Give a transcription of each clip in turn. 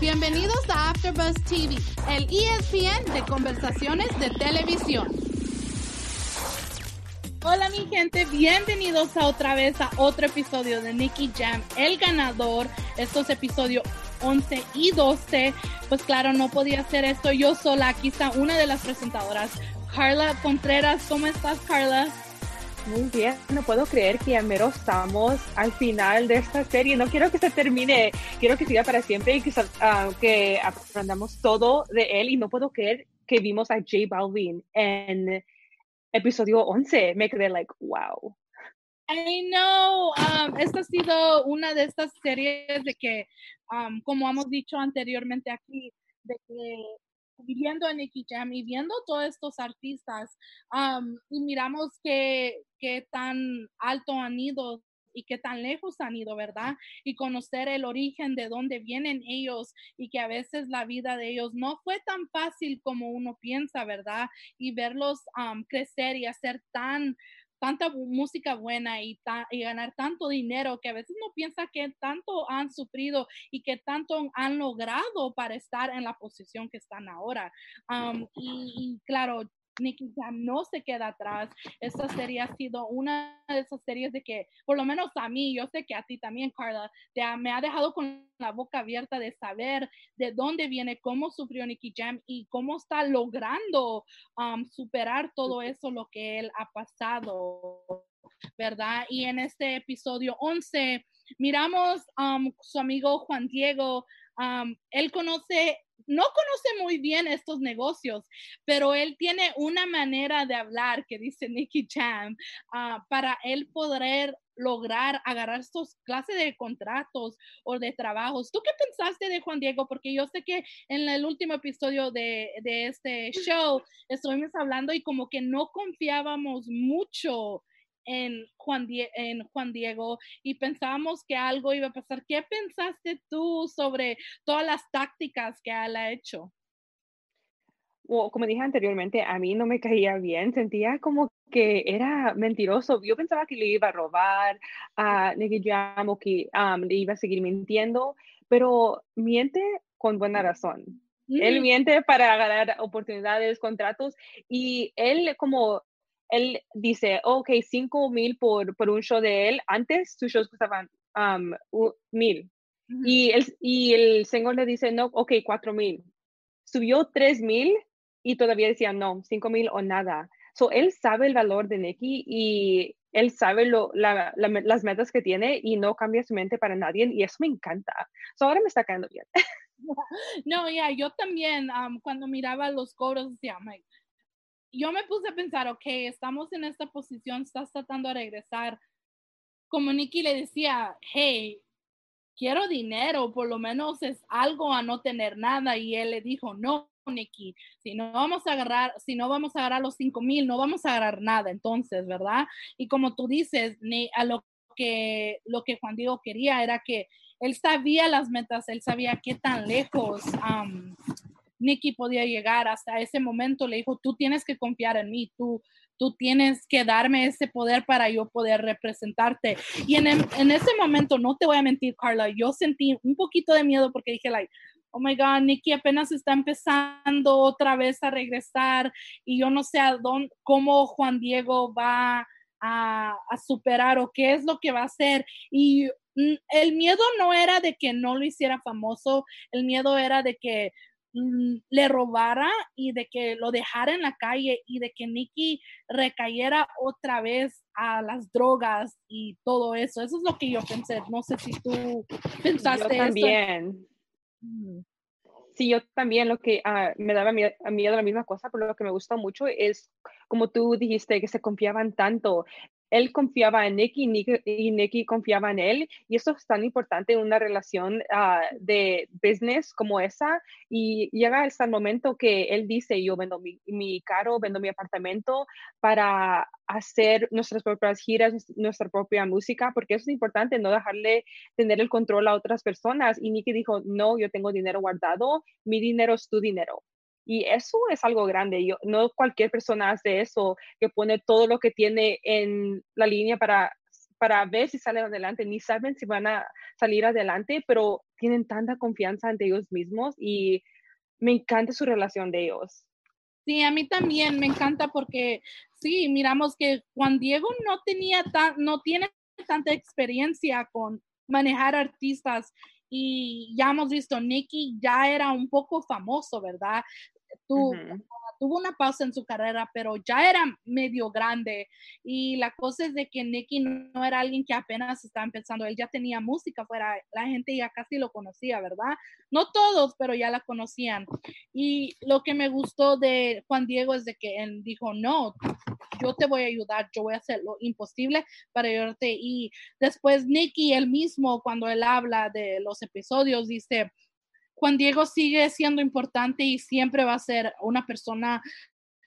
Bienvenidos a AfterBuzz TV, el ESPN de conversaciones de televisión. Hola mi gente, bienvenidos a otra vez a otro episodio de Nicky Jam, el ganador. Estos episodios 11 y 12. Pues claro, no podía hacer esto yo sola. Aquí está una de las presentadoras, Carla Contreras. ¿Cómo estás, Carla? Muy bien, no puedo creer que ya mero estamos al final de esta serie. No quiero que se termine, quiero que siga para siempre y que, que aprendamos todo de él. Y no puedo creer que vimos a J Balvin en episodio 11. Me quedé like, wow. I know, um, esta ha sido una de estas series de que, um, como hemos dicho anteriormente aquí, de que viviendo en Nicky Jam y viendo todos estos artistas um, y miramos que, que tan alto han ido y qué tan lejos han ido, ¿verdad? Y conocer el origen de dónde vienen ellos y que a veces la vida de ellos no fue tan fácil como uno piensa, ¿verdad? Y verlos um, crecer y hacer tan tanta música buena y, y, ganar tanto dinero que a veces no piensa que tanto han sufrido y que tanto han logrado para estar en la posición que están ahora. y, y, claro, Nicky Jam no se queda atrás. Esta serie ha sido una de esas series de que, por lo menos a mí, yo sé que a ti también, Carla, te me ha dejado con la boca abierta de saber de dónde viene, cómo sufrió Nicky Jam y cómo está logrando um, superar todo eso, lo que él ha pasado, ¿verdad? Y en este episodio 11 miramos um, su amigo Juan Diego. Um, él conoce no conoce muy bien estos negocios, pero él tiene una manera de hablar que dice Nicky Jam ah, para él poder lograr agarrar estos clases de contratos o de trabajos. ¿Tú qué pensaste de Juan Diego? Porque yo sé que en el último episodio de, de este show estuvimos hablando y como que no confiábamos mucho en Juan, en Juan Diego y pensábamos que algo iba a pasar. ¿Qué pensaste tú sobre todas las tácticas que él ha hecho? como dije anteriormente, a mí no me caía bien, sentía como que era mentiroso. Yo pensaba que le iba a robar a Nicky Jam o que um, le iba a seguir mintiendo, pero miente con buena razón. Él miente para ganar oportunidades, contratos y él como él dice, ok, cinco mil por, por un show de él. Antes sus shows costaban um, mil. y, el, y el señor le dice, no, ok, cuatro mil. Subió tres mil y todavía decía, no, cinco mil o nada. So, él sabe el valor de Nicky y él sabe lo, la, las metas que tiene y no cambia su mente para nadie y eso me encanta. So, ahora me está cayendo bien. No, ya, yo también um, cuando miraba los cobros decía, Mike, yo me puse a pensar, ok, estamos en esta posición, estás tratando de regresar. Como Nicky le decía, hey, quiero dinero, por lo menos es algo a no tener nada. Y él le dijo, no, Nicky, si no vamos a agarrar, si no vamos a agarrar los cinco mil, no vamos a agarrar nada. Entonces, ¿verdad? Y como tú dices, a lo que, lo que Juan Diego quería era que él sabía las metas, él sabía qué tan lejos Nicky podía llegar hasta ese momento, le dijo, tú tienes que confiar en mí, tú, tú tienes que darme ese poder para yo poder representarte. Y en, en ese momento, no te voy a mentir, Carla, yo sentí un poquito de miedo porque dije, like, oh my God, Nicky apenas está empezando otra vez a regresar y yo no sé a dónde, cómo Juan Diego va a, a, superar o qué es lo que va a hacer. Y mm, el miedo no era de que no lo hiciera famoso, el miedo era de que le robara y de que lo dejara en la calle y de que Nicky recayera otra vez a las drogas y todo eso. Eso es lo que yo pensé. No sé si tú pensaste yo también. Mm. Sí, yo también lo que ah, me daba miedo, miedo la misma cosa, pero lo que me gustó mucho es, como tú dijiste, que se confiaban tanto él confiaba en Nicky y Nicky confiaba en él. Y eso es tan importante en una relación ah, de business como esa. Y llega hasta el momento que él dice, yo vendo mi, mi carro, vendo mi apartamento para hacer nuestras propias giras, nuestra propia música, porque eso es importante, no dejarle tener el control a otras personas. Y Nicky dijo, no, yo tengo dinero guardado, mi dinero es tu dinero. Y eso es algo grande. Yo, no cualquier persona hace eso, que pone todo lo que tiene en la línea para para ver si salen adelante, ni saben si van a salir adelante, pero tienen tanta confianza ante ellos mismos y me encanta su relación de ellos. Sí, a mí también me encanta porque sí, miramos que Juan Diego no tenía tan, no tiene tanta experiencia con manejar artistas y ya hemos visto, Nicky ya era un poco famoso, ¿verdad? Tú, tuvo una pausa en su carrera, pero ya era medio grande. Y la cosa es de que Nicky no era alguien que apenas estaba empezando, él ya tenía música fuera, la gente ya casi lo conocía, ¿verdad? No todos, pero ya la conocían. Y lo que me gustó de Juan Diego es de que él dijo, no, yo te voy a ayudar, yo voy a hacer lo imposible para ayudarte. Y después Nicky, él mismo, cuando él habla de los episodios, dice, Juan Diego sigue siendo importante y siempre va a ser una persona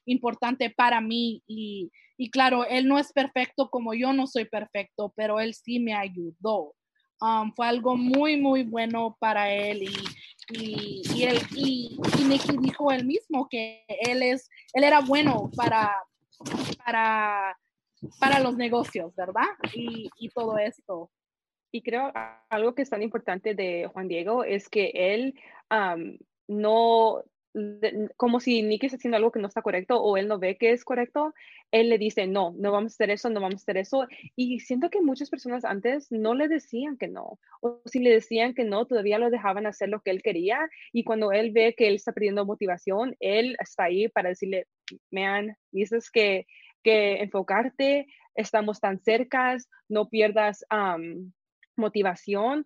importante para mí y, claro, él no es perfecto como yo no soy perfecto, pero él sí me ayudó. Um, fue algo muy, muy bueno para él y, y, y, Nicky dijo él mismo que él, es, él era bueno para, para, para los negocios, ¿verdad? Y, y todo esto. Y creo algo que es tan importante de Juan Diego es que él no, como si Nicky está haciendo algo que no está correcto o él no ve que es correcto, él le dice, no, no vamos a hacer eso, no vamos a hacer eso. Y siento que muchas personas antes no le decían que no, o si le decían que no, todavía lo dejaban hacer lo que él quería. Y cuando él ve que él está perdiendo motivación, él está ahí para decirle, man, dices que, que enfocarte, estamos tan cercas, no pierdas motivación,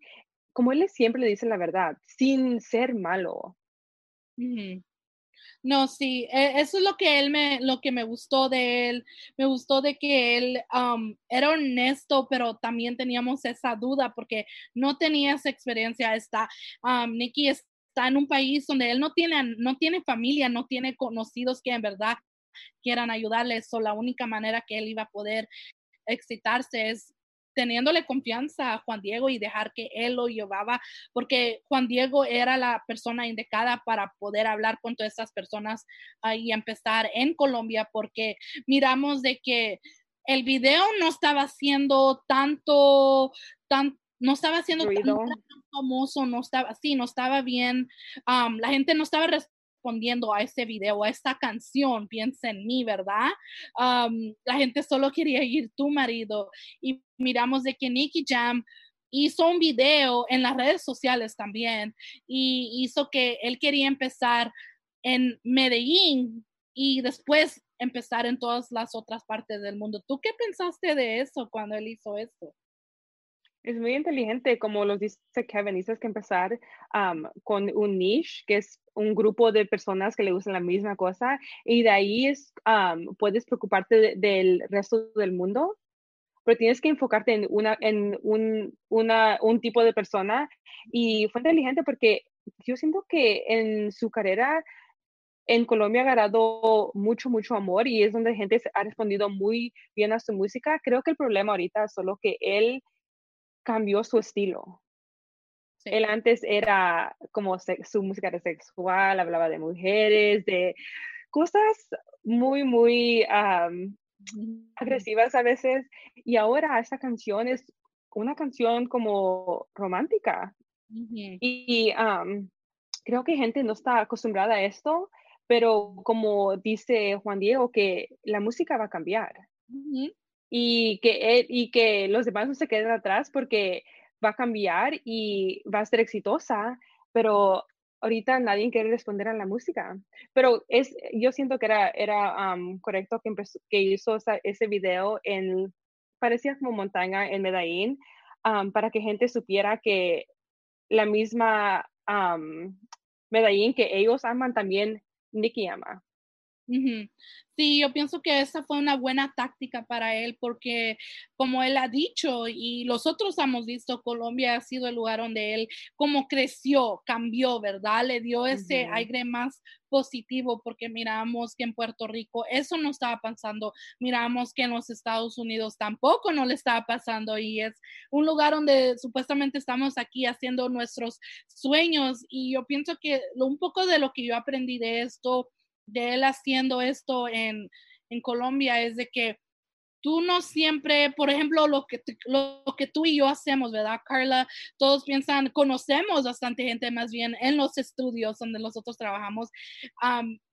como él siempre le dice la verdad, sin ser malo. No, sí, e, eso es lo que él me, lo que me gustó de él. Me gustó de que él era honesto, pero también teníamos esa duda porque no tenía esa experiencia. Está, Nicky está en un país donde él no tiene, no tiene familia, no tiene conocidos que en verdad quieran ayudarle. So, la única manera que él iba a poder excitarse es teniéndole confianza a Juan Diego y dejar que él lo llevaba, porque Juan Diego era la persona indicada para poder hablar con todas estas personas y empezar en Colombia, porque miramos de que el video no estaba haciendo tanto, tan, no estaba haciendo tan famoso, no estaba, sí, no estaba bien, la gente no estaba respondiendo a ese video, a esta canción, piensa en mí, ¿verdad? la gente solo quería ir tu marido y miramos de que Nicky Jam hizo un video en las redes sociales también y hizo que él quería empezar en Medellín y después empezar en todas las otras partes del mundo. ¿Tú qué pensaste de eso cuando él hizo esto? Es muy inteligente, como lo dice Kevin, dices que empezar con un niche, que es un grupo de personas que le gustan la misma cosa, y de ahí es, puedes preocuparte del resto del mundo, pero tienes que enfocarte en, una, en un, una, un tipo de persona. Y fue inteligente porque yo siento que en su carrera en Colombia ha ganado mucho, mucho amor y es donde la gente ha respondido muy bien a su música. Creo que el problema ahorita es solo que él cambió su estilo. Él antes era como su música era sexual, hablaba de mujeres, de cosas muy, muy agresivas a veces. Y ahora esta canción es una canción como romántica. Y creo que gente no está acostumbrada a esto, pero como dice Juan Diego, que la música va a cambiar y que, y que los demás no se queden atrás porque va a cambiar y va a ser exitosa, pero ahorita nadie quiere responder a la música. Pero es, yo siento que era, era correcto que, que hizo ese video en, parecía como montaña en Medellín, para que gente supiera que la misma Medellín que ellos aman también Nicky ama. Sí, yo pienso que esa fue una buena táctica para él porque como él ha dicho y los otros hemos visto, Colombia ha sido el lugar donde él como creció, cambió, ¿verdad? Le dio ese aire más positivo porque miramos que en Puerto Rico eso no estaba pasando, miramos que en los Estados Unidos tampoco no le estaba pasando y es un lugar donde supuestamente estamos aquí haciendo nuestros sueños y yo pienso que un poco de lo que yo aprendí de esto de él haciendo esto en, Colombia es de que tú no siempre, por ejemplo, lo que, lo, que tú y yo hacemos, ¿verdad, Carla? Todos piensan, conocemos bastante gente más bien en los estudios donde nosotros trabajamos,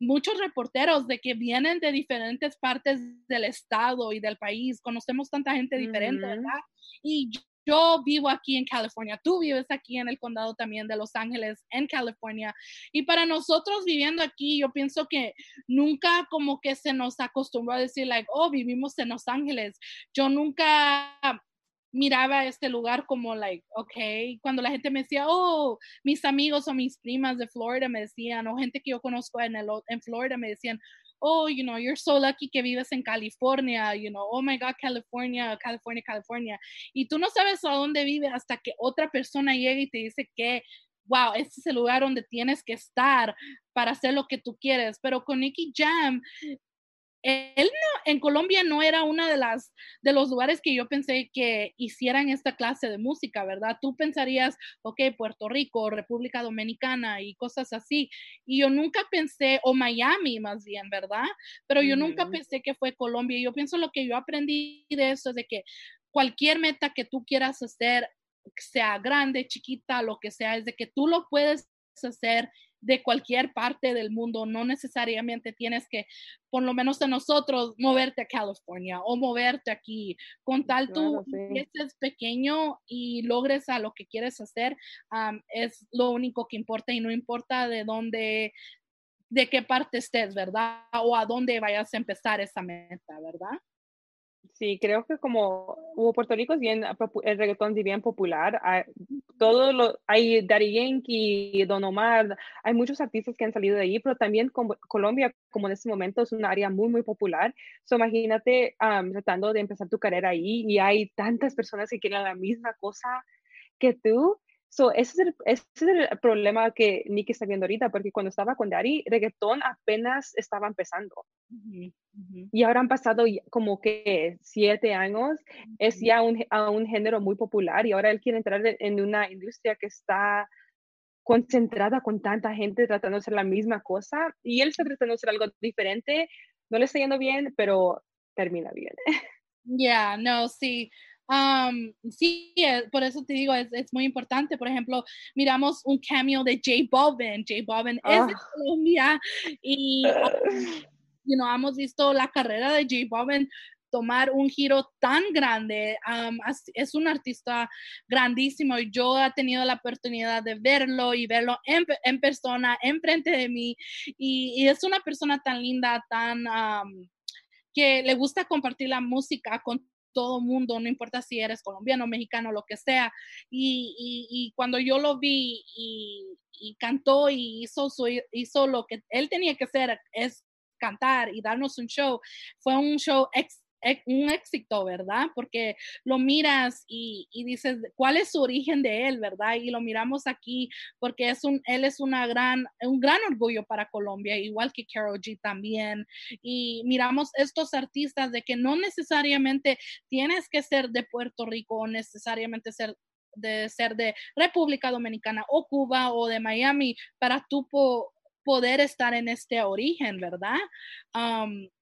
muchos reporteros de que vienen de diferentes partes del estado y del país, conocemos tanta gente diferente, ¿verdad? Y yo vivo aquí en California, tú vives aquí en el condado también de Los Ángeles, en California. Y para nosotros viviendo aquí, yo pienso que nunca como que se nos acostumbró a decir, like, oh, vivimos en Los Ángeles. Yo nunca miraba este lugar como, like, ok, cuando la gente me decía, oh, mis amigos o mis primas de Florida me decían, o gente que yo conozco en, el, en Florida me decían, oh, you know, you're so lucky que vives en California, you know, oh my God, California, California, California. Y tú no sabes a dónde vive hasta que otra persona llegue y te dice que, wow, este es el lugar donde tienes que estar para hacer lo que tú quieres. Pero con Nicky Jam, él no, en Colombia no era una de las de los lugares que yo pensé que hicieran esta clase de música, ¿verdad? Tú pensarías, ok, Puerto Rico, República Dominicana y cosas así. Y yo nunca pensé, o Miami más bien, ¿verdad? Pero yo nunca pensé que fue Colombia. Y yo pienso lo que yo aprendí de eso es de que cualquier meta que tú quieras hacer, sea grande, chiquita, lo que sea, es de que tú lo puedes hacer de cualquier parte del mundo, no necesariamente tienes que, por lo menos de nosotros, moverte a California o moverte aquí. Con tal tú estés pequeño y logres a lo que quieres hacer, es lo único que importa y no importa de dónde, de qué parte estés, ¿verdad? O a dónde vayas a empezar esa meta, ¿verdad? Sí, creo que como Puerto Rico es bien, el reggaetón es bien popular, hay, todo lo, hay Daddy Yankee, Don Omar, hay muchos artistas que han salido de ahí, pero también Colombia, como en este momento, es un área muy, muy popular. So, imagínate tratando de empezar tu carrera ahí y hay tantas personas que quieren la misma cosa que tú So, ese, es el, ese es el problema que Nicky está viendo ahorita, porque cuando estaba con Daddy, reggaetón apenas estaba empezando. Y ahora han pasado como que siete años, es ya un, a un género muy popular y ahora él quiere entrar en una industria que está concentrada con tanta gente tratando de hacer la misma cosa y él está tratando de hacer algo diferente. No le está yendo bien, pero termina bien. Ya, no, sí. Um, sí, eh, por eso te digo, es, es, muy importante. Por ejemplo, miramos un cameo de J Balvin. J Balvin es de ah. Colombia y you know, hemos visto la carrera de J Balvin tomar un giro tan grande. Um, es un artista grandísimo y yo he tenido la oportunidad de verlo y verlo en, en persona, enfrente de mí. Y, y, es una persona tan linda, tan... Um, que le gusta compartir la música con todo mundo, no importa si eres colombiano, mexicano, lo que sea. Y, cuando yo lo vi y, cantó y hizo, hizo lo que él tenía que hacer, es cantar y darnos un show, fue un show ex, un éxito, ¿verdad? Porque lo miras y, dices, ¿cuál es su origen de él, verdad? Y lo miramos aquí porque es un, él es una gran, un gran orgullo para Colombia, igual que Carol G también. Y miramos estos artistas de que no necesariamente tienes que ser de Puerto Rico o necesariamente ser de ser de República Dominicana o Cuba o de Miami para tú poder estar en este origen, ¿verdad?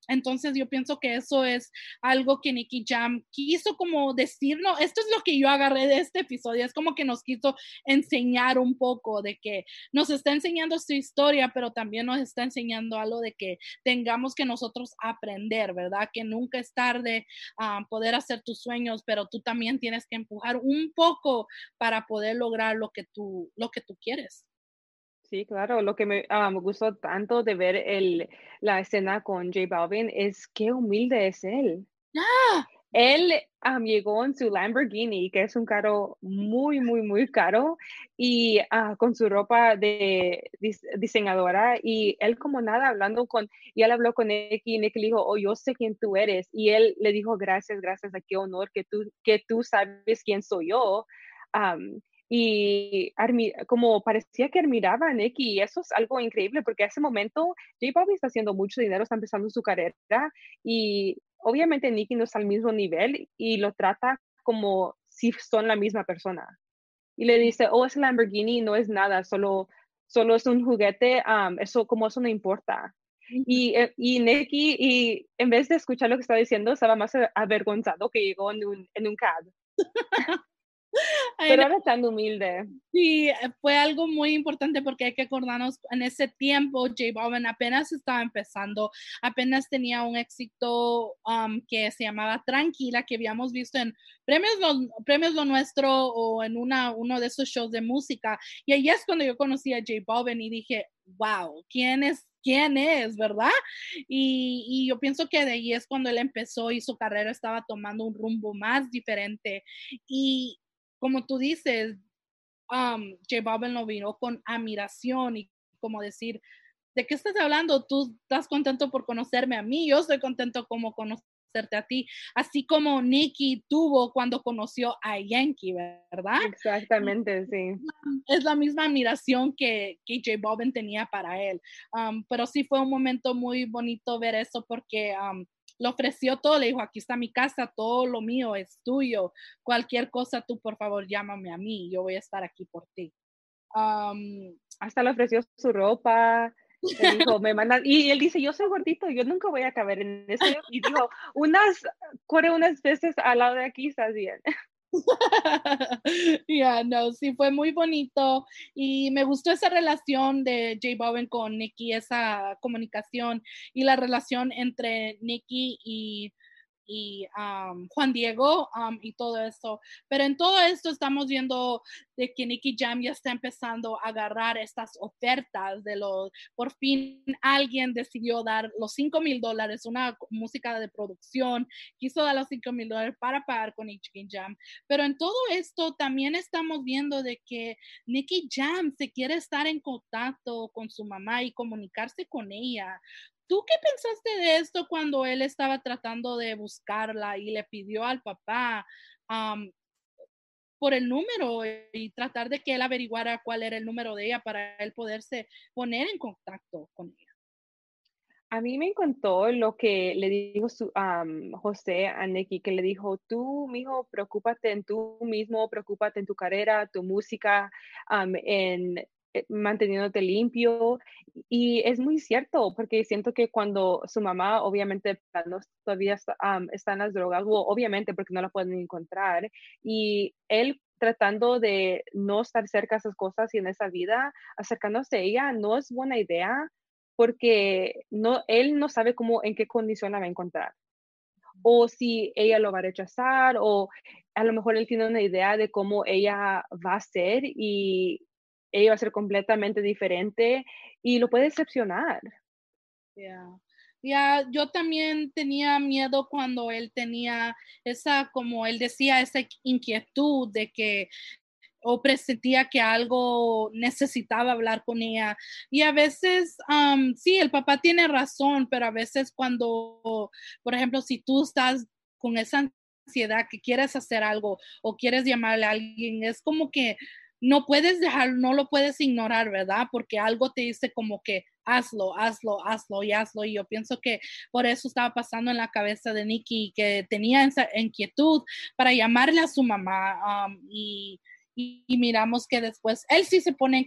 entonces yo pienso que eso es algo que Nicky Jam quiso como decirnos, esto es lo que yo agarré de este episodio, es como que nos quiso enseñar un poco de que nos está enseñando su historia, pero también nos está enseñando algo de que tengamos que nosotros aprender, ¿verdad? Que nunca es tarde a poder hacer tus sueños, pero tú también tienes que empujar un poco para poder lograr lo que tú, lo que tú quieres. Sí, claro. Lo que me, ah, me, gustó tanto de ver el, la escena con J Balvin es qué humilde es él. ¡Ah! Él llegó en su Lamborghini, que es un carro muy, muy, muy caro, y ah, con su ropa de diseñadora, y él como nada hablando con, y él habló con Nicky, y Nicky le dijo, oh, yo sé quién tú eres, y él le dijo, gracias, gracias, a qué honor que tú, que tú sabes quién soy yo y como parecía que admiraba a Nicky y eso es algo increíble porque a ese momento J Bobby está haciendo mucho dinero, está empezando su carrera y obviamente Nicky no está al mismo nivel y lo trata como si son la misma persona. Y le dice, oh, es Lamborghini, no es nada, solo, solo es un juguete, eso como eso no importa. Y, eh, y Nicky, y en vez de escuchar lo que estaba diciendo, estaba más avergonzado que llegó en un, en un cab. Pero era tan humilde. Sí, fue algo muy importante porque hay que acordarnos, en ese tiempo J Balvin apenas estaba empezando, apenas tenía un éxito um, que se llamaba Tranquila, que habíamos visto en Premios Lo, Premios Lo Nuestro o en una, uno de esos shows de música. Y ahí es cuando yo conocí a J Balvin y dije, wow, ¿quién es quién es, ¿verdad? Y, y, yo pienso que de ahí es cuando él empezó y su carrera estaba tomando un rumbo más diferente. Y, como tú dices, um, J Balvin lo vino con admiración y como decir, ¿de qué estás hablando? Tú estás contento por conocerme a mí, yo estoy contento como conocerte a ti, así como Nicky tuvo cuando conoció a Yankee, ¿verdad? Exactamente, sí. Es la misma admiración que, que J Balvin tenía para él, um, pero sí fue un momento muy bonito ver eso porque um, le ofreció todo, le dijo, aquí está mi casa, todo lo mío es tuyo, cualquier cosa tú por favor llámame a mí, yo voy a estar aquí por ti. Hasta le ofreció su ropa, dijo, me mandan, y él dice, yo soy gordito, yo nunca voy a caber en eso, y dijo, unas, corre unas veces al lado de aquí, estás bien. Ya, no, sí, fue muy bonito y me gustó esa relación de J Balvin con Nicky, esa comunicación y la relación entre Nicky y y Juan Diego y todo eso. Pero en todo esto estamos viendo de que Nicky Jam ya está empezando a agarrar estas ofertas de los, por fin alguien decidió dar los 5 mil dólares, una música de producción, quiso dar los 5 mil dólares para pagar con Nicky Jam. Pero en todo esto también estamos viendo de que Nicky Jam se quiere estar en contacto con su mamá y comunicarse con ella. ¿Tú qué pensaste de esto cuando él estaba tratando de buscarla y le pidió al papá por el número y tratar de que él averiguara cuál era el número de ella para él poderse poner en contacto con ella? A mí me encantó lo que le dijo su, José a Neki, que le dijo, tú, mijo, preocúpate en tú mismo, preocúpate en tu carrera, tu música, en eh, manteniéndote limpio. Y es muy cierto, porque siento que cuando su mamá, obviamente, todavía está, en las drogas, obviamente porque no la pueden encontrar, y él tratando de no estar cerca de esas cosas y en esa vida, acercándose a ella, no es buena idea porque no, él no sabe cómo, en qué condición la va a encontrar. O si ella lo va a rechazar, o a lo mejor él tiene una idea de cómo ella va a ser y ella va a ser completamente diferente y lo puede decepcionar. Ya, yo también tenía miedo cuando él tenía esa, como él decía, esa inquietud de que o presentía que algo necesitaba hablar con ella. Y a veces, sí, el papá tiene razón, pero a veces cuando, por ejemplo, si tú estás con esa ansiedad que quieres hacer algo o quieres llamarle a alguien, es como que no puedes dejar, no lo puedes ignorar, ¿verdad? Porque algo te dice como que hazlo, hazlo, hazlo y hazlo. Y yo pienso que por eso estaba pasando en la cabeza de Nicky, que tenía esa inquietud para llamarle a su mamá um, y y, miramos que después él sí se pone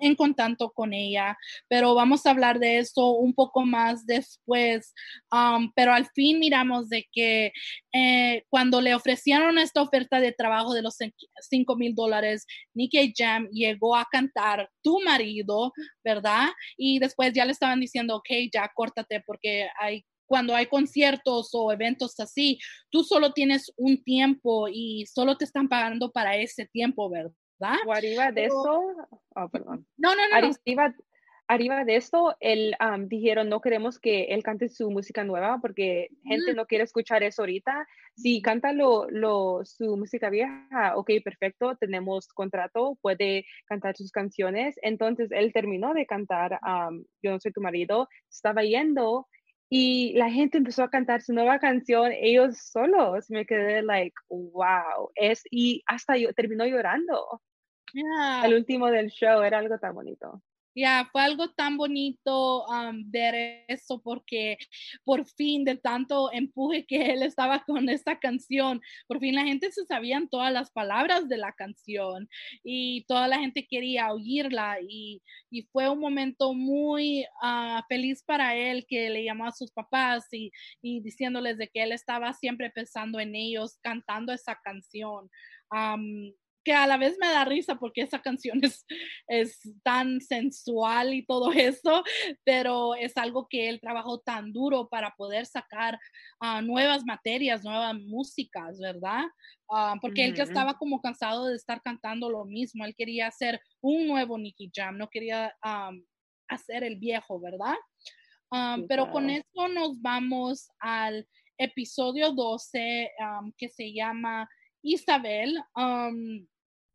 en contacto, con ella, pero vamos a hablar de eso un poco más después. Um, pero al fin miramos de que eh, cuando le ofrecieron esta oferta de trabajo de los 5 mil dólares, Nicky Jam llegó a cantar Tu marido, ¿verdad? Y después ya le estaban diciendo, ok, ya córtate porque hay cuando hay conciertos o eventos así, tú solo tienes un tiempo y solo te están pagando para ese tiempo, ¿verdad? O arriba de eso, oh, perdón. No, no, no. Arriba, arriba de esto, él dijeron, no queremos que él cante su música nueva porque gente no quiere escuchar eso ahorita. Si canta lo, lo, su música vieja, ok, perfecto, tenemos contrato, puede cantar sus canciones. Entonces, él terminó de cantar Yo no soy tu marido, estaba yendo y la gente empezó a cantar su nueva canción ellos solos. Me quedé like, wow. Es, y hasta yo terminó llorando. al último del show, era algo tan bonito. Ya, fue algo tan bonito ver eso porque por fin de tanto empuje que él estaba con esta canción, por fin la gente se sabían todas las palabras de la canción y toda la gente quería oírla y, y fue un momento muy ah, feliz para él que le llamó a sus papás y, y, diciéndoles de que él estaba siempre pensando en ellos cantando esa canción que a la vez me da risa porque esa canción es, es tan sensual y todo eso, pero es algo que él trabajó tan duro para poder sacar uh, nuevas materias, nuevas músicas, ¿verdad? Uh, porque él ya estaba como cansado de estar cantando lo mismo, él quería hacer un nuevo Nicky Jam, no quería um, hacer el viejo, ¿verdad? Um, pero con esto nos vamos al episodio 12 um, que se llama Isabel. Um,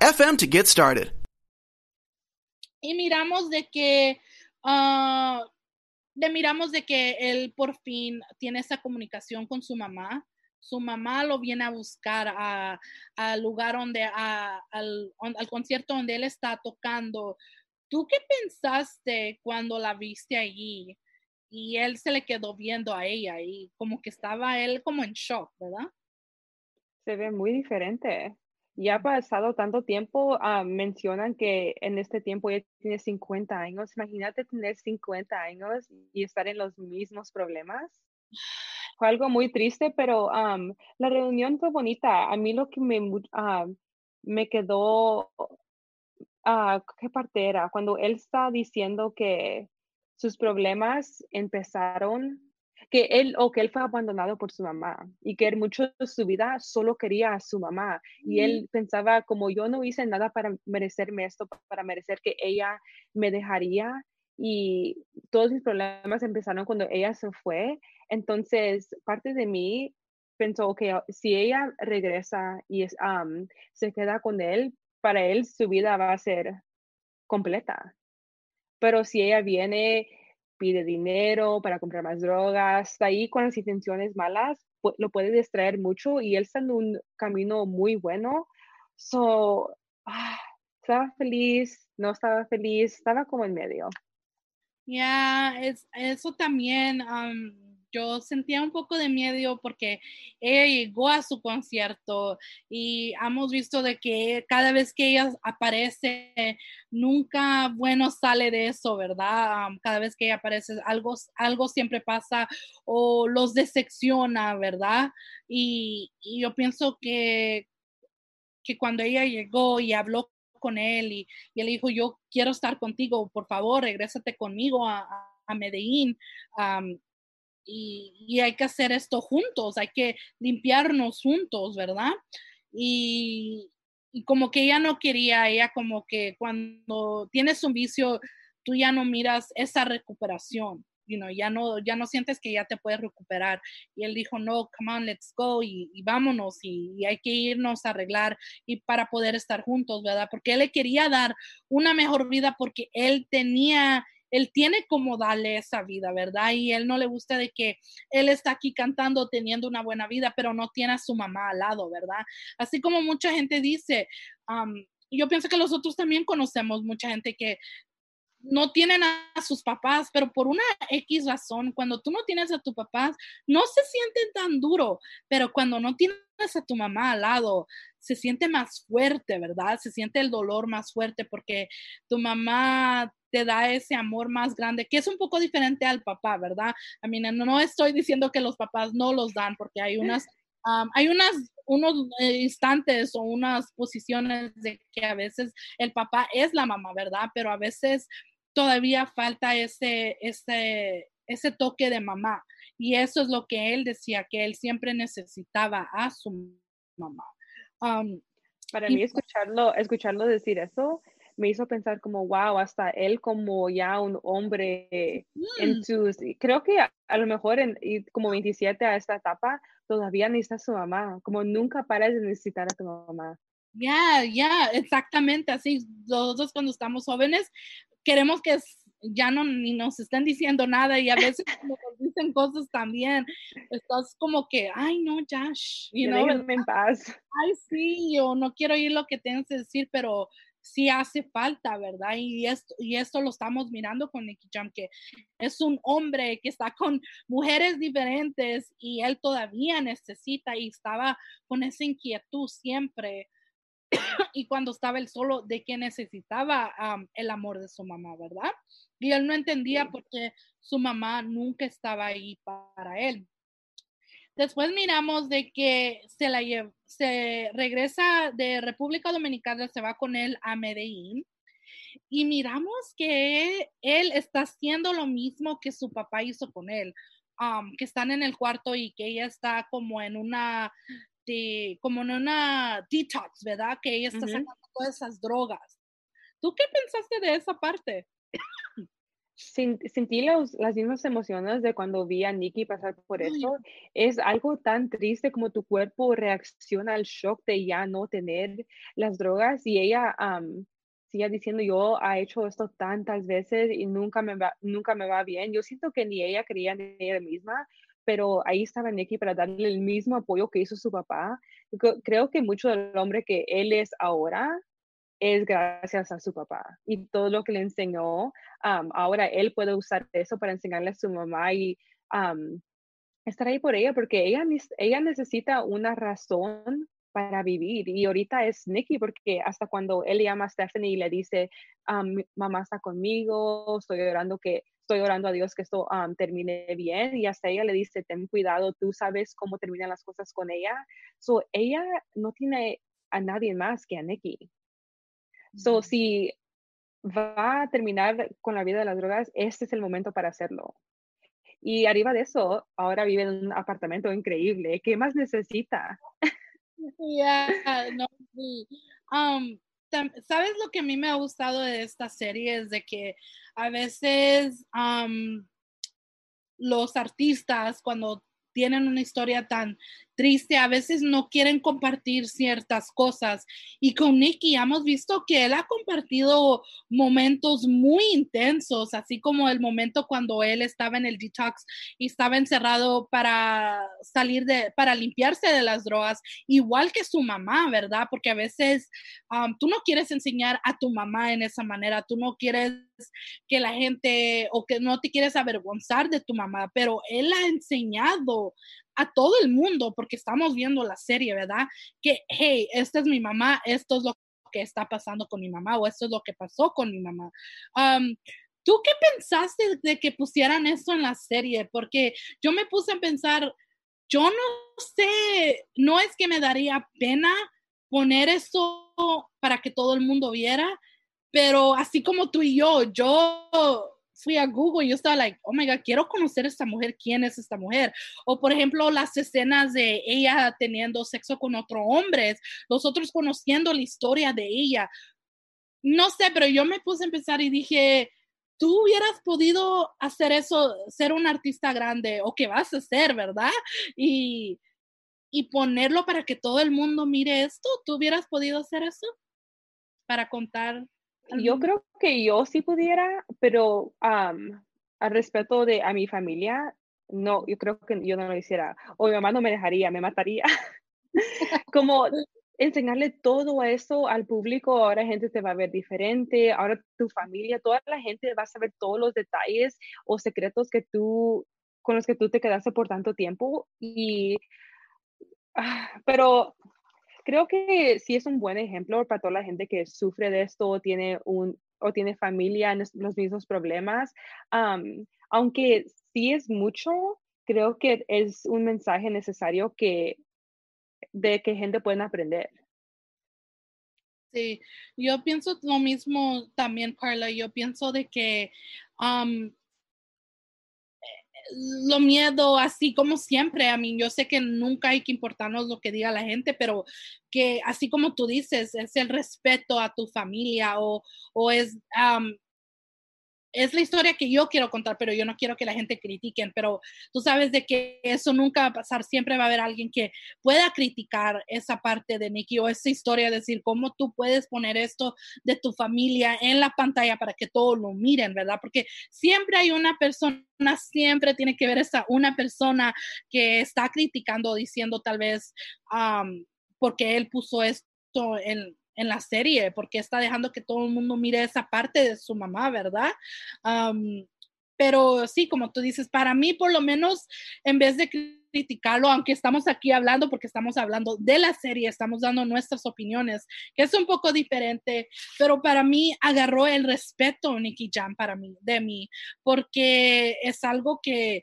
anchor.fm FM to get started. Y miramos de que uh, de miramos de que él por fin tiene esa comunicación con su mamá. Su mamá lo viene a buscar al lugar donde, a, al, al concierto donde él está tocando. ¿Tú qué pensaste cuando la viste allí? Y él se le quedó viendo a ella y como que estaba él como en shock, ¿verdad? Se ve muy diferente ya ha pasado tanto tiempo, ah, mencionan que en este tiempo ya tiene 50 años. Imagínate tener 50 años y estar en los mismos problemas. Fue algo muy triste, pero la reunión fue bonita. A mí lo que me, ah, me quedó, uh, ¿qué parte era? Cuando él está diciendo que sus problemas empezaron que él o que él fue abandonado por su mamá y que él mucho de su vida solo quería a su mamá y él pensaba como yo no hice nada para merecerme esto, para merecer que ella me dejaría y todos mis problemas empezaron cuando ella se fue. Entonces, parte de mí pensó que si ella regresa y es, se queda con él, para él su vida va a ser completa. Pero si ella viene pide dinero para comprar más drogas, ahí con las intenciones malas, lo puede distraer mucho y él está en un camino muy bueno. So, ah, estaba feliz, no estaba feliz, estaba como en medio. Ya, es, eso también yo sentía un poco de miedo porque ella llegó a su concierto y hemos visto de que cada vez que ella aparece, nunca bueno sale de eso, ¿verdad? cada vez que ella aparece, algo, algo siempre pasa o los decepciona, ¿verdad? Y, yo pienso que, que cuando ella llegó y habló con él y, él dijo, yo quiero estar contigo, por favor, regrésate conmigo a, a Medellín y, hay que hacer esto juntos, hay que limpiarnos juntos, ¿verdad? Y, como que ella no quería, ella como que cuando tienes un vicio, tú ya no miras esa recuperación. You know, ya no, ya no sientes que ya te puedes recuperar. Y él dijo, no, come on, let's go y, vámonos y, y, hay que irnos a arreglar y para poder estar juntos, ¿verdad? Porque él le quería dar una mejor vida porque él tenía él tiene como darle esa vida, ¿verdad? Y él no le gusta de que él está aquí cantando, teniendo una buena vida, pero no tiene a su mamá al lado, ¿verdad? Así como mucha gente dice, yo pienso que nosotros también conocemos mucha gente que no tienen a sus papás, pero por una X razón, cuando tú no tienes a tus papás, no se sienten tan duro, pero cuando no tienes a tu mamá al lado, se siente más fuerte, ¿verdad? Se siente el dolor más fuerte porque tu mamá te da ese amor más grande, que es un poco diferente al papá, ¿verdad? A mí no estoy diciendo que los papás no los dan, porque hay unas, hay unas, unos eh, instantes o unas posiciones de que a veces el papá es la mamá, ¿verdad? Pero a veces todavía falta ese, ese, ese toque de mamá. Y eso es lo que él decía, que él siempre necesitaba a su mamá. Para mí escucharlo, escucharlo decir eso, me hizo pensar como, wow, hasta él como ya un hombre en Mm. sus, creo que a, a lo mejor en como 27 a esta etapa, todavía necesita a su mamá, como nunca paras de necesitar a tu mamá. Ya, ya, exactamente así. Nosotros cuando estamos jóvenes queremos que ya no ni nos estén diciendo nada y a veces nos dicen cosas también. Estás como que, ay, no, ya, shh", you know, en paz. ay, sí, yo no quiero oír lo que tienes que decir, pero sí hace falta, ¿verdad? Y esto, y esto lo estamos mirando con Nicky Jam, que es un hombre que está con mujeres diferentes y él todavía necesita y estaba con esa inquietud siempre. y cuando estaba él solo, de que necesitaba el amor de su mamá, ¿verdad? Y él no entendía Sí. por qué su mamá nunca estaba ahí para él. Después miramos de que se la lle- se regresa de República Dominicana, se va con él a Medellín y miramos que él está haciendo lo mismo que su papá hizo con él, um, que están en el cuarto y que ella está como en una de, como en una detox, ¿verdad? Que ella está sacando todas esas drogas. ¿Tú qué pensaste de esa parte? Sentí los- las mismas emociones de cuando vi a Nikki pasar por eso. Es algo tan triste como tu cuerpo reacciona al shock de ya no tener las drogas y ella am, sigue diciendo yo ha hecho esto tantas veces y nunca me va, nunca me va bien. Yo siento que ni ella creía en ella misma, pero ahí estaba Nikki para darle el mismo apoyo que hizo su papá. Cre- Creo que mucho del hombre que él es ahora es gracias a su papá y todo lo que le enseñó. am, ahora él puede usar eso para enseñarle a su mamá y am, estar ahí por ella porque ella, ella necesita una razón para vivir y ahorita es Nikki porque hasta cuando él llama a Stephanie y le dice "Mi mamá está conmigo estoy orando que estoy orando a Dios que esto am, termine bien y hasta ella le dice ten cuidado tú sabes cómo terminan las cosas con ella so ella no tiene a nadie más que a Nikki So, si va a terminar con la vida de las drogas, este es el momento para hacerlo. Y arriba de eso, ahora vive en un apartamento increíble. ¿Qué más necesita? Ya, no, sí. Tam- ¿sabes lo que a mí me ha gustado de esta serie? Es de que a veces am, los artistas, cuando tienen una historia tan triste, a veces no quieren compartir ciertas cosas. Y con Nicky hemos visto que él ha compartido momentos muy intensos, así como el momento cuando él estaba en el detox y estaba encerrado para salir de, para limpiarse de las drogas, igual que su mamá, ¿verdad? Porque a veces um, tú no quieres enseñar a tu mamá en esa manera, tú no quieres que la gente o que no te quieres avergonzar de tu mamá, pero él ha enseñado a todo el mundo, porque estamos viendo la serie, ¿verdad? Que, hey, esta es mi mamá, esto es lo que está pasando con mi mamá o esto es lo que pasó con mi mamá. Um, ¿Tú qué pensaste de que pusieran esto en la serie? Porque yo me puse a pensar, yo no sé, no es que me daría pena poner eso para que todo el mundo viera, pero así como tú y yo, yo fui a Google y yo estaba like, oh my God, quiero conocer a esta mujer, ¿quién es esta mujer? O por ejemplo, las escenas de ella teniendo sexo con otro hombre, nosotros conociendo la historia de ella. No sé, pero yo me puse a empezar y dije, tú hubieras podido hacer eso, ser un artista grande o que vas a ser, ¿verdad? Y, y ponerlo para que todo el mundo mire esto, ¿tú hubieras podido hacer eso? Para contar Yo creo que yo sí pudiera, pero am, al respeto de a mi familia, no, yo creo que yo no lo hiciera. O mi mamá no me dejaría, me mataría. Como enseñarle todo eso al público, ahora gente te va a ver diferente, ahora tu familia, toda la gente va a saber todos los detalles o secretos que tú, con los que tú te quedaste por tanto tiempo. Y, ah, pero creo que sí es un buen ejemplo para toda la gente que sufre de esto o tiene un o tiene familia en los mismos problemas. Am, aunque sí es mucho, creo que es un mensaje necesario que de que gente pueda aprender. Sí, yo pienso lo mismo también, Carla. Yo pienso de que um, lo miedo, así como siempre, a mí yo sé que nunca hay que importarnos lo que diga la gente, pero que así como tú dices, es el respeto a tu familia o, o es es la historia que yo quiero contar, pero yo no quiero que la gente critiquen, pero tú sabes de que eso nunca va a pasar, siempre va a haber alguien que pueda criticar esa parte de Nicky o esa historia, decir cómo tú puedes poner esto de tu familia en la pantalla para que todos lo miren, ¿verdad? Porque siempre hay una persona, siempre tiene que ver esa una persona que está criticando, diciendo tal vez porque él puso esto en, en la serie, porque está dejando que todo el mundo mire esa parte de su mamá, ¿verdad? pero sí, como tú dices, para mí por lo menos, en vez de criticarlo, aunque estamos aquí hablando, porque estamos hablando de la serie, estamos dando nuestras opiniones, que es un poco diferente, pero para mí agarró el respeto Nicky Jam para mí, de mí, porque es algo que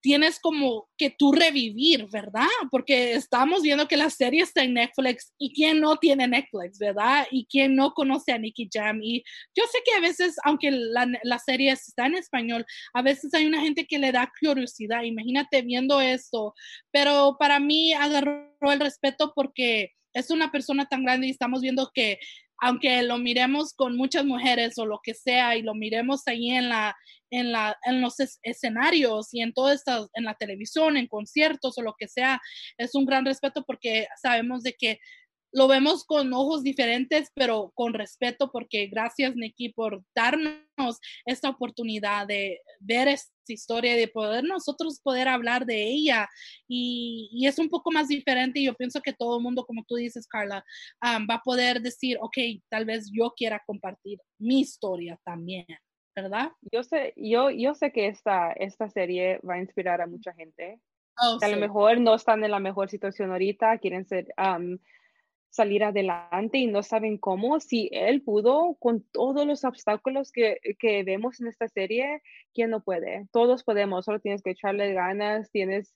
tienes como que tú revivir, ¿verdad? Porque estamos viendo que la serie está en Netflix y quién no tiene Netflix, ¿verdad? Y quién no conoce a Nicky Jam. Y yo sé que a veces, aunque la, la serie está en español, a veces hay una gente que le da curiosidad. Imagínate viendo esto. Pero para mí agarró el respeto porque es una persona tan grande y estamos viendo que aunque lo miremos con muchas mujeres o lo que sea y lo miremos ahí en la en la en los escenarios y en todo esto en la televisión, en conciertos o lo que sea, es un gran respeto porque sabemos de que lo vemos con ojos diferentes, pero con respeto, porque gracias, Nikki, por darnos esta oportunidad de ver esta historia, de poder nosotros poder hablar de ella. Y, y es un poco más diferente. Y yo pienso que todo el mundo, como tú dices, Carla, va a poder decir, ok, tal vez yo quiera compartir mi historia también. ¿verdad? Yo sé, yo, yo sé que esta, esta serie va a inspirar a mucha gente. Oh, a lo mejor no están en la mejor situación ahorita, quieren ser, salir adelante y no saben cómo, si él pudo con todos los obstáculos que, que vemos en esta serie, ¿quién no puede? Todos podemos, solo tienes que echarle ganas, tienes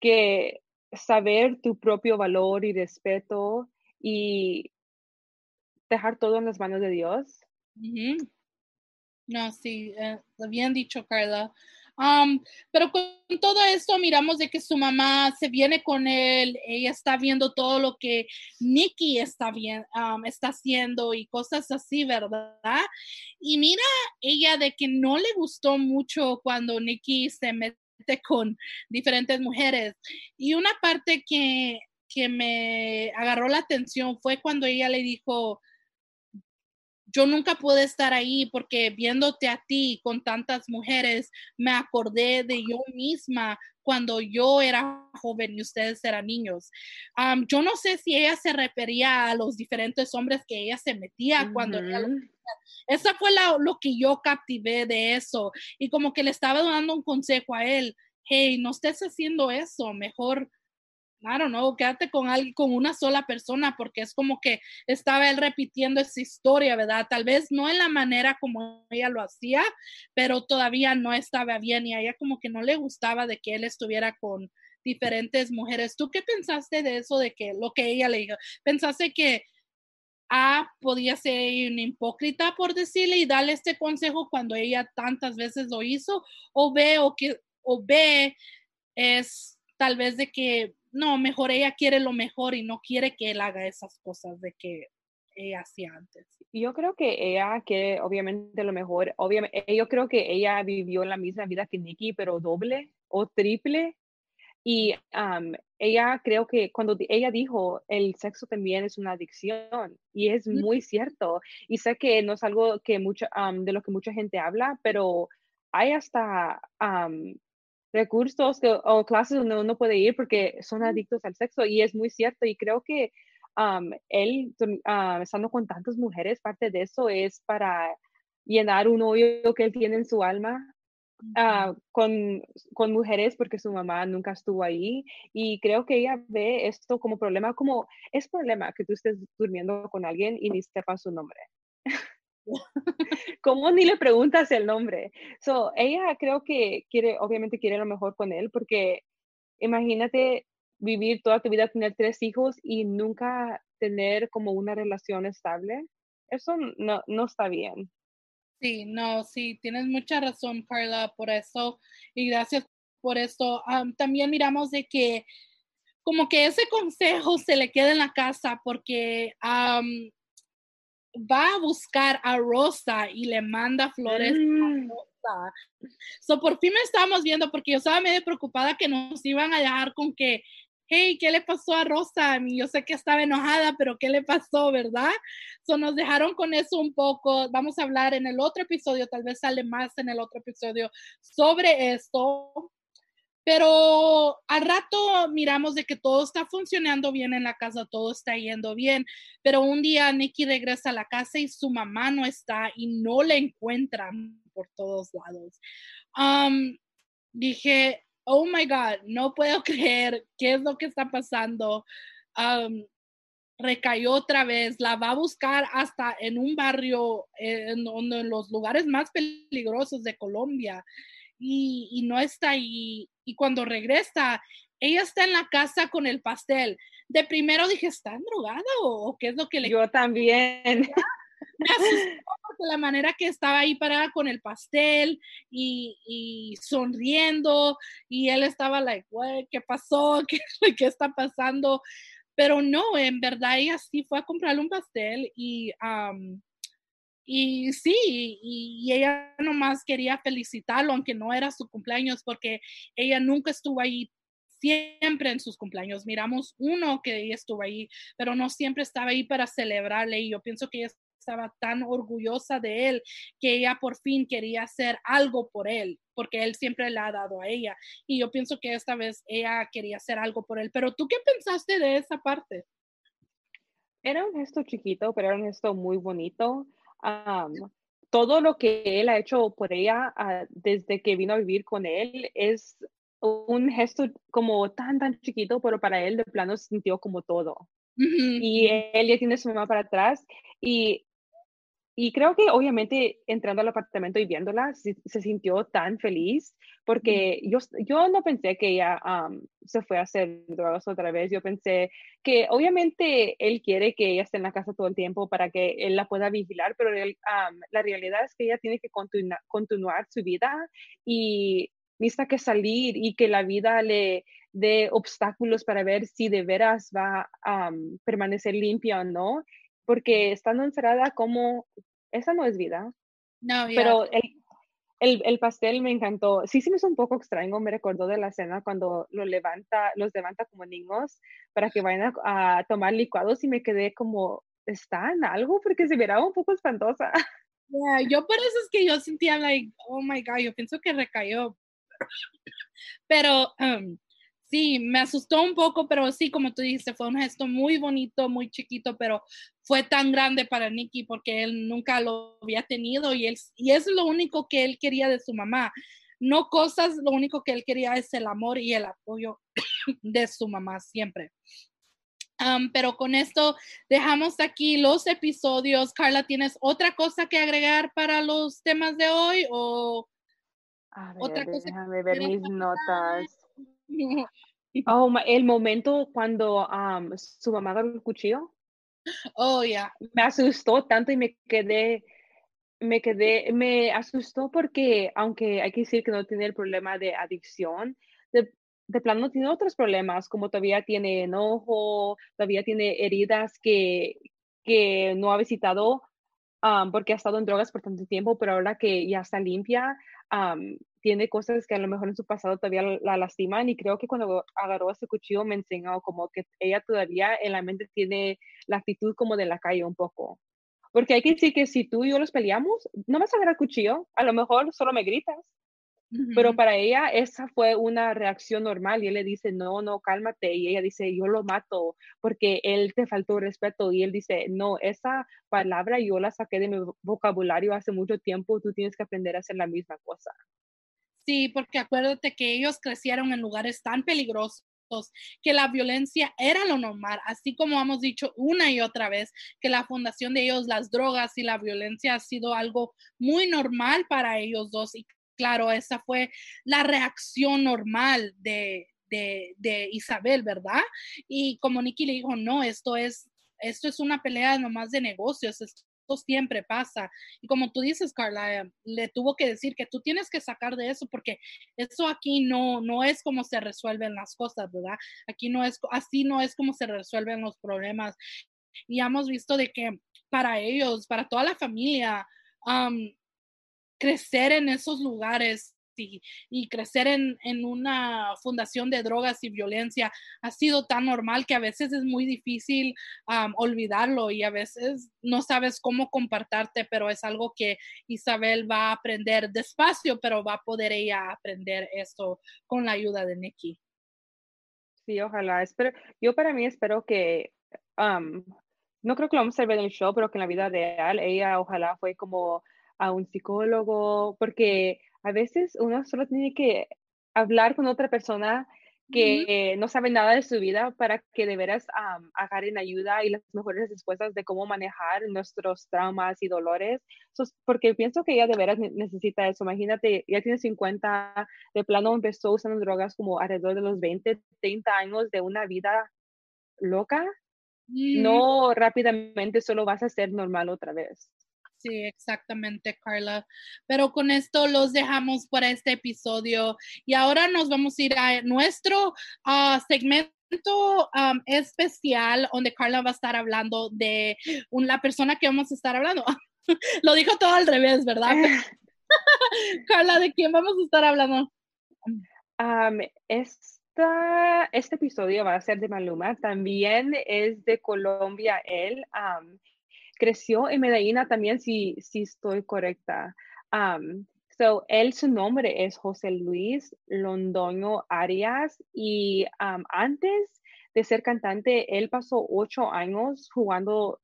que saber tu propio valor y respeto y dejar todo en las manos de Dios. No, sí, eh, bien dicho, Carla pero con todo esto miramos de que su mamá se viene con él, ella está viendo todo lo que Nikki está, bien, está haciendo y cosas así, ¿verdad? Y mira ella de que no le gustó mucho cuando Nikki se mete con diferentes mujeres. Y una parte que, que me agarró la atención fue cuando ella le dijo, yo nunca pude estar ahí porque viéndote a ti con tantas mujeres, me acordé de yo misma cuando yo era joven y ustedes eran niños. yo no sé si ella se refería a los diferentes hombres que ella se metía cuando ella Esa fue lo que yo captivé de eso y como que le estaba dando un consejo a él, hey, no estés haciendo eso, mejor I don't know, quédate con alguien, con una sola persona, porque es como que estaba él repitiendo esa historia, ¿verdad? Tal vez no en la manera como ella lo hacía, pero todavía no estaba bien y a ella como que no le gustaba de que él estuviera con diferentes mujeres. ¿Tú qué pensaste de eso, de que lo que ella le dijo? ¿Pensaste que A podía ser un hipócrita por decirle y darle este consejo cuando ella tantas veces lo hizo? ¿O B, o que, o B es tal vez de que no, mejor ella quiere lo mejor y no quiere que él haga esas cosas de que ella hacía antes. Yo creo que ella quiere obviamente lo mejor. Obviamente, eh, yo creo que ella vivió la misma vida que Nikki, pero doble o triple. Y ella creo que cuando ella dijo el sexo también es una adicción y es muy cierto. Y sé que no es algo que mucha, de lo que mucha gente habla, pero hay hasta recursos o clases donde uno puede ir porque son adictos al sexo y es muy cierto y creo que él estando con tantas mujeres, parte de eso es para llenar un hoyo que él tiene en su alma ah, con, con, mujeres porque su mamá nunca estuvo ahí y creo que ella ve esto como problema, como es problema que tú estés durmiendo con alguien y ni sepas su nombre. ¿Cómo ni le preguntas el nombre? So, ella creo que quiere, obviamente quiere lo mejor con él, porque imagínate vivir toda tu vida, tener tres hijos y nunca tener como una relación estable. Eso no, no está bien. Sí, no, sí, tienes mucha razón, Carla, por eso. Y gracias por eso. también miramos de que como que ese consejo se le queda en la casa porque va a buscar a Rosa y le manda flores a Mm. Rosa. So, por fin me estábamos viendo porque yo estaba medio preocupada que nos iban a dejar con que, hey, ¿qué le pasó a Rosa? Yo sé que estaba enojada, pero ¿qué le pasó, verdad? So, nos dejaron con eso un poco. Vamos a hablar en el otro episodio, tal vez sale más en el otro episodio sobre esto. Pero al rato miramos de que todo está funcionando bien en la casa, todo está yendo bien. Pero un día Nikki regresa a la casa y su mamá no está y no la encuentran por todos lados. Um, dije, oh my God, no puedo creer qué es lo que está pasando. Um, recayó otra vez, la va a buscar hasta en un barrio, eh, en uno de los lugares más peligrosos de Colombia. Y, y, no está ahí. Y cuando regresa, ella está en la casa con el pastel. De primero dije, ¿está drogada o, qué es lo que le... Yo también. Me asustó porque la manera que estaba ahí parada con el pastel y, y sonriendo y él estaba like, ¿qué pasó? ¿Qué, ¿Qué está pasando? Pero no, en verdad ella sí fue a comprarle un pastel y... Um, y sí, y, y, ella nomás quería felicitarlo, aunque no era su cumpleaños, porque ella nunca estuvo ahí siempre en sus cumpleaños. Miramos uno que ella estuvo ahí, pero no siempre estaba ahí para celebrarle. Y yo pienso que ella estaba tan orgullosa de él que ella por fin quería hacer algo por él, porque él siempre le ha dado a ella. Y yo pienso que esta vez ella quería hacer algo por él. Pero tú qué pensaste de esa parte? Era un gesto chiquito, pero era un gesto muy bonito. Um, todo lo que él ha hecho por ella uh, desde que vino a vivir con él es un gesto como tan, tan chiquito, pero para él de plano se sintió como todo. Uh -huh. Y él ya tiene su mamá para atrás y, y creo que obviamente entrando al apartamento y viéndola se, se sintió tan feliz porque -huh. yo, yo no pensé que ella um, se fue a hacer drogas otra vez. Yo pensé que obviamente él quiere que ella esté en la casa todo el tiempo para que él la pueda vigilar, pero él, um, la realidad es que ella tiene que continu continuar su vida y necesita que salir y que la vida le dé obstáculos para ver si de veras va a um, permanecer limpia o no, porque estando encerrada como, esa no es vida. No, yeah. Pero el, el, el, pastel me encantó. Sí, sí me hizo un poco extraño, me recordó de la cena cuando lo levanta, los levanta como niños para que vayan a, a tomar licuados y me quedé como, ¿está en algo? Porque se miraba un poco espantosa. Yeah, yo por eso es que yo sentía, like, oh my God, yo pienso que recayó. Pero um, sí, me asustó un poco, pero sí, como tú dijiste, fue un gesto muy bonito, muy chiquito, pero fue tan grande para Nicky porque él nunca lo había tenido y, él, y es lo único que él quería de su mamá. No cosas, lo único que él quería es el amor y el apoyo de su mamá siempre. Um, pero con esto dejamos aquí los episodios. Carla, ¿tienes otra cosa que agregar para los temas de hoy o a ver, otra cosa déjame ver mis notas. Oh, el momento cuando um, su mamá agarró el cuchillo. Oh, ya. Yeah. Me asustó tanto y me quedé, me quedé, me asustó porque, aunque hay que decir que no tiene el problema de adicción, de, de plano tiene otros problemas, como todavía tiene enojo, todavía tiene heridas que, que no ha visitado um, porque ha estado en drogas por tanto tiempo, pero ahora que ya está limpia, um, tiene cosas que a lo mejor en su pasado todavía la, la, lastiman y creo que cuando agarró ese cuchillo me enseñó como que ella todavía en la mente tiene la actitud como de la calle un poco. Porque hay que decir que si tú y yo los peleamos, no vas a agarrar cuchillo, a lo mejor solo me gritas. Uh -huh. Pero para ella esa fue una reacción normal y él le dice, no, no, cálmate. Y ella dice, yo lo mato porque él te faltó respeto. Y él dice, no, esa palabra yo la saqué de mi vocabulario hace mucho tiempo, tú tienes que aprender a hacer la misma cosa. Sí, porque acuérdate que ellos crecieron en lugares tan peligrosos que la violencia era lo normal, así como hemos dicho una y otra vez, que la fundación de ellos, las drogas y la violencia ha sido algo muy normal para ellos dos. Y claro, esa fue la reacción normal de, de, de Isabel, ¿verdad? Y como Nicky le dijo, no, esto es, esto es una pelea nomás de negocios, siempre pasa. Y como tú dices, Carla, le tuvo que decir que tú tienes que sacar de eso porque eso aquí no, no es como se resuelven las cosas, ¿verdad? Aquí no es, así no es como se resuelven los problemas. Y hemos visto de que para ellos, para toda la familia, crecer en esos lugares y, crecer en, una fundación de drogas y violencia ha sido tan normal que a veces es muy difícil olvidarlo y a veces no sabes cómo compartarte, pero es algo que Isabel va a aprender despacio, pero va a poder ella aprender esto con la ayuda de Nikki. Sí, ojalá. Espero, yo para mí espero que, no creo que lo vamos a ver en el show, pero que en la vida real ella ojalá fue como a un psicólogo, porque a veces uno solo tiene que hablar con otra persona que no sabe nada de su vida para que de veras agarren ayuda y las mejores respuestas de cómo manejar nuestros traumas y dolores. porque pienso que ella de veras necesita eso. Imagínate, ya tiene 50, de plano empezó usando drogas como alrededor de los 20, 30 años de una vida loca. No rápidamente solo vas a ser normal otra vez. Sí, exactamente, Carla. Pero con esto los dejamos para este episodio y ahora nos vamos a ir a nuestro ah, segmento especial donde Carla va a estar hablando de la persona que vamos a estar hablando. Lo dijo todo al revés, ¿verdad? Carla, ¿de quién vamos a estar hablando? esta, este episodio va a ser de Maluma, también es de Colombia él creció en Medellín también, si, si estoy correcta. Um, so, él, su nombre es José Luis Londoño Arias y antes de ser cantante, él pasó ocho años jugando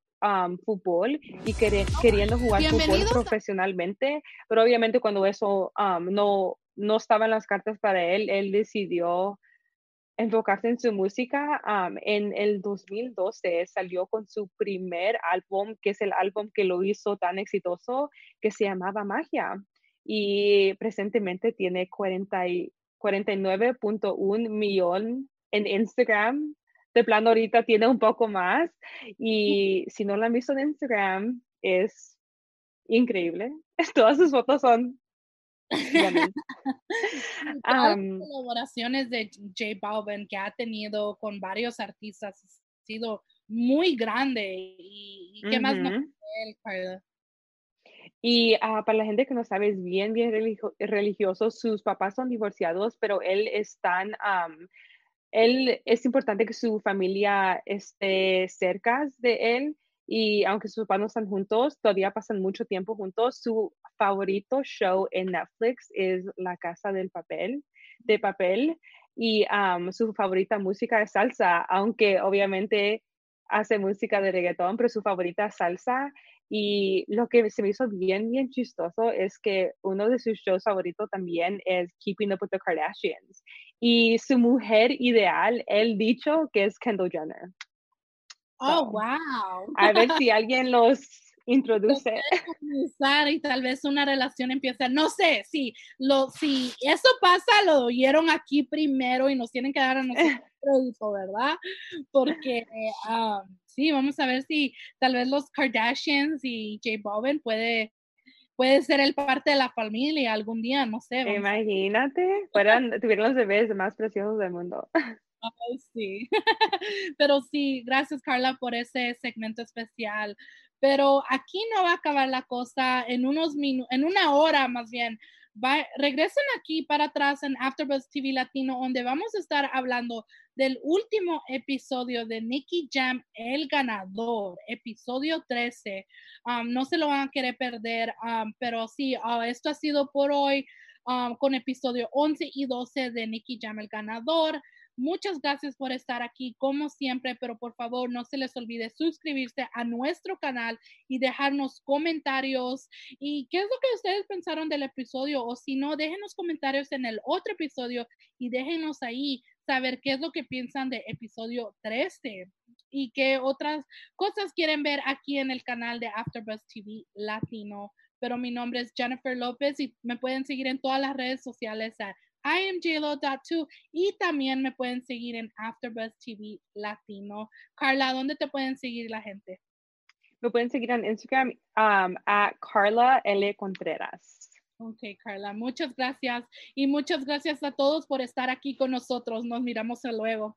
fútbol y queriendo jugar fútbol profesionalmente, pero obviamente cuando eso no, no estaba en las cartas para él, él decidió enfocarse en su música. en el 2012 salió con su primer álbum, que es el álbum que lo hizo tan exitoso, que se llamaba Magia. Y presentemente tiene 49.1 millón en Instagram. De plano ahorita tiene un poco más. Y si no la han visto en Instagram, es increíble. Todas sus fotos son las colaboraciones de J Balvin que ha tenido con varios artistas ha sido muy grande y, qué más no y ah, para la gente que no sabe, es bien, bien religioso. Sus papás son divorciados, pero él es tan, él es importante que su familia esté cerca de él y aunque sus papás no están juntos, todavía pasan mucho tiempo juntos. Su favorito show en Netflix es La Casa del Papel, de Papel, y su favorita música es salsa, aunque obviamente hace música de reggaetón, pero su favorita es salsa. Y lo que se me hizo bien, bien chistoso es que uno de sus shows favoritos también es Keeping Up with the Kardashians. Y su mujer ideal, él dicho que es Kendall Jenner. Oh, wow. A ver si alguien los introduce. Y tal vez una relación empieza, no sé, si, lo, si eso pasa, lo oyeron aquí primero y nos tienen que dar a nosotros ¿verdad? Porque um, sí, vamos a ver si tal vez los Kardashians y J Balvin puede puede ser el parte de la familia algún día, no sé. Imagínate, fueran, tuvieron los bebés más preciosos del mundo. sí. Pero sí, gracias Carla por ese segmento especial. Pero aquí no va a acabar la cosa en unos minutos, en una hora más bien. Regresen aquí para atrás en AfterBuzz TV Latino, donde vamos a estar hablando del último episodio de Nicky Jam, el ganador, episodio 13. Um, no se lo van a querer perder, um, pero sí, uh, esto ha sido por hoy um, con episodio 11 y 12 de Nicky Jam, el ganador. Muchas gracias por estar aquí, como siempre, pero por favor no se les olvide suscribirse a nuestro canal y dejarnos comentarios y qué es lo que ustedes pensaron del episodio o si no, déjenos comentarios en el otro episodio y déjenos ahí saber qué es lo que piensan de episodio 13 y qué otras cosas quieren ver aquí en el canal de AfterBuzz TV Latino. Pero mi nombre es Jennifer López y me pueden seguir en todas las redes sociales IamJLo.2 y también me pueden seguir en AfterBuzz TV Latino. Carla, ¿dónde te pueden seguir la gente? Me pueden seguir en Instagram um, a Carla L. Contreras. Ok, Carla, muchas gracias. Y muchas gracias a todos por estar aquí con nosotros. Nos miramos luego.